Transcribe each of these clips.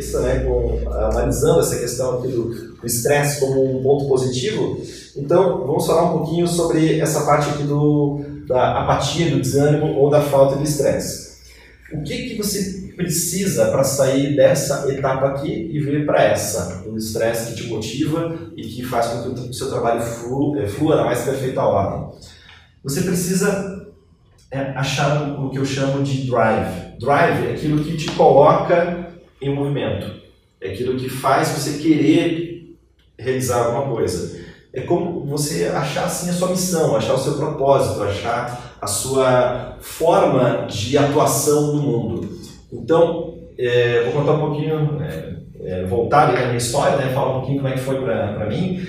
vista, né, com, analisando essa questão aqui do estresse como um ponto positivo, então vamos falar um pouquinho sobre essa parte aqui do, da apatia, do desânimo ou da falta de estresse. O que, que você precisa para sair dessa etapa aqui e vir para essa? O estresse que te motiva e que faz com que o seu trabalho flua, flua na mais perfeita ordem. Você precisa é, achar o que eu chamo de drive. Drive é aquilo que te coloca em movimento. É aquilo que faz você querer realizar alguma coisa. É como você achar assim a sua missão, achar o seu propósito, achar a sua forma de atuação no mundo. Então, é, vou contar um pouquinho, é, é, voltar ali na minha história, né, falar um pouquinho como é que foi para mim.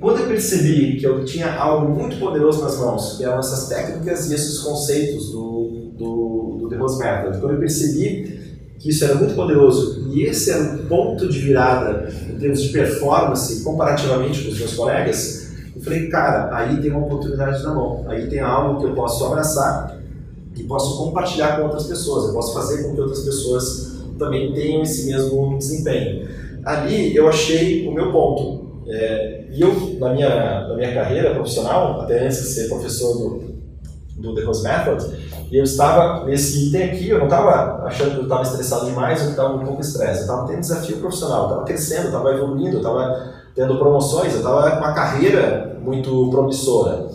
Quando eu percebi que eu tinha algo muito poderoso nas mãos, que eram essas técnicas e esses conceitos do, do, do The Rose Method, quando eu percebi que isso era muito poderoso e esse era o ponto de virada em termos de performance comparativamente com os meus colegas, eu falei, cara, aí tem uma oportunidade na mão, aí tem algo que eu posso abraçar e posso compartilhar com outras pessoas, eu posso fazer com que outras pessoas também tenham esse mesmo desempenho. Ali eu achei o meu ponto. É, e eu, na minha, na minha carreira profissional, até antes de ser professor do, do The Rose Method, e eu estava nesse item aqui, eu não estava achando que eu estava estressado demais ou que estava um pouco estresse, eu estava tendo desafio profissional, eu estava crescendo, estava evoluindo, eu estava tendo promoções, eu estava com uma carreira muito promissora.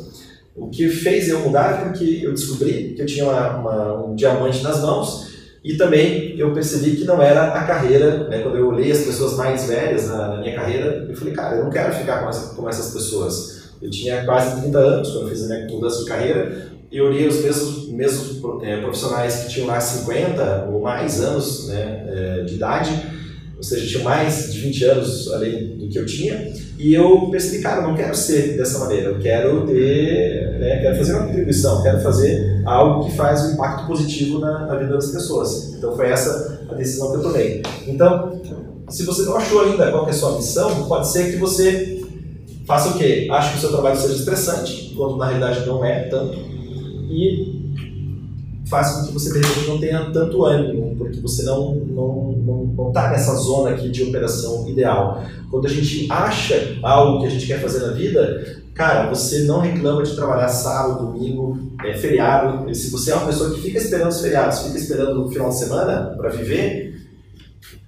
O que fez eu mudar é porque eu descobri que eu tinha uma, uma, um diamante nas mãos e também eu percebi que não era a carreira, né, quando eu olhei as pessoas mais velhas na, na minha carreira, eu falei, cara, eu não quero ficar com, essa, com essas pessoas. Eu tinha quase 30 anos quando eu fiz a minha mudança de carreira eu olhei os mesmos, mesmos é, profissionais que tinham lá 50 ou mais anos né, é, de idade ou seja, tinha mais de 20 anos além do que eu tinha, e eu percebi, cara, eu não quero ser dessa maneira, eu quero ter, né, quero fazer uma contribuição, quero fazer algo que faz um impacto positivo na, na vida das pessoas. Então foi essa a decisão que eu tomei. Então, se você não achou ainda qual é a sua missão, pode ser que você faça o quê? Ache que o seu trabalho seja estressante, quando na realidade não é tanto, e faz com que você de repente não tenha tanto ânimo, porque você não não, não, tá nessa zona aqui de operação ideal. Quando a gente acha algo que a gente quer fazer na vida, cara, você não reclama de trabalhar sábado, domingo, é, feriado. Se você é uma pessoa que fica esperando os feriados, fica esperando o final de semana para viver,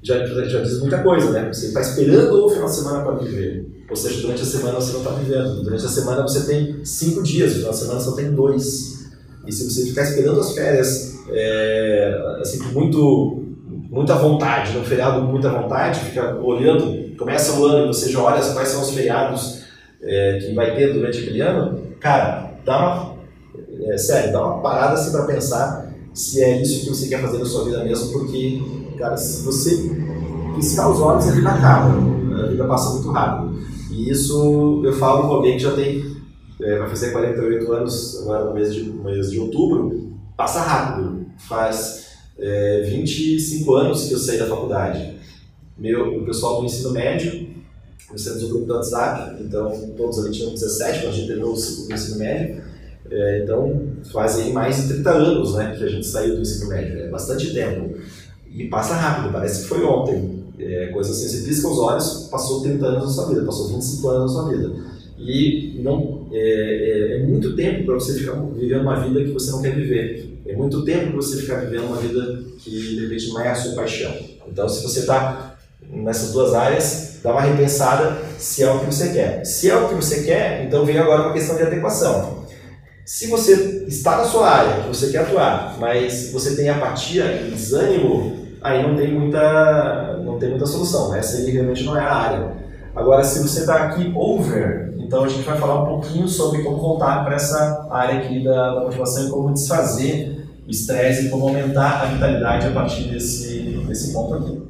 já, já diz muita coisa, né? Você está esperando o final de semana para viver. Ou seja, durante a semana você não está vivendo. Durante a semana você tem cinco dias, no final de semana só tem dois. E se você ficar esperando as férias é, assim, com muito, muita vontade, no feriado com muita vontade, fica olhando, começa o ano e você já olha quais são os feriados é, que vai ter durante aquele ano, cara, dá uma, é, sério, dá uma parada assim para pensar se é isso que você quer fazer na sua vida mesmo, porque, cara, se você piscar os olhos, a vida acaba, a vida passa muito rápido. E isso eu falo com alguém que já tem é, vai fazer 48 anos agora no mês de, mês de outubro, passa rápido. Faz é, 25 anos que eu saí da faculdade. Meu, o pessoal do ensino médio, nós temos um grupo do WhatsApp, então todos ali tinham 17 quando a gente terminou o ciclo do ensino médio. É, então faz aí mais de 30 anos né, que a gente saiu do ensino médio, é bastante tempo. E passa rápido, parece que foi ontem. É coisa assim, você pisca os olhos, passou 30 anos da sua vida, passou 25 anos da sua vida. E não, é, é, é muito tempo para você ficar vivendo uma vida que você não quer viver. É muito tempo para você ficar vivendo uma vida que de repente não é a sua paixão. Então, se você está nessas duas áreas, dá uma repensada se é o que você quer. Se é o que você quer, então vem agora uma questão de adequação. Se você está na sua área, que você quer atuar, mas você tem apatia e desânimo, aí não tem muita, não tem muita solução. Essa aí realmente não é a área. Agora, se você está aqui over, então a gente vai falar um pouquinho sobre como voltar para essa área aqui da, da motivação e como desfazer o estresse e como aumentar a vitalidade a partir desse, desse ponto aqui.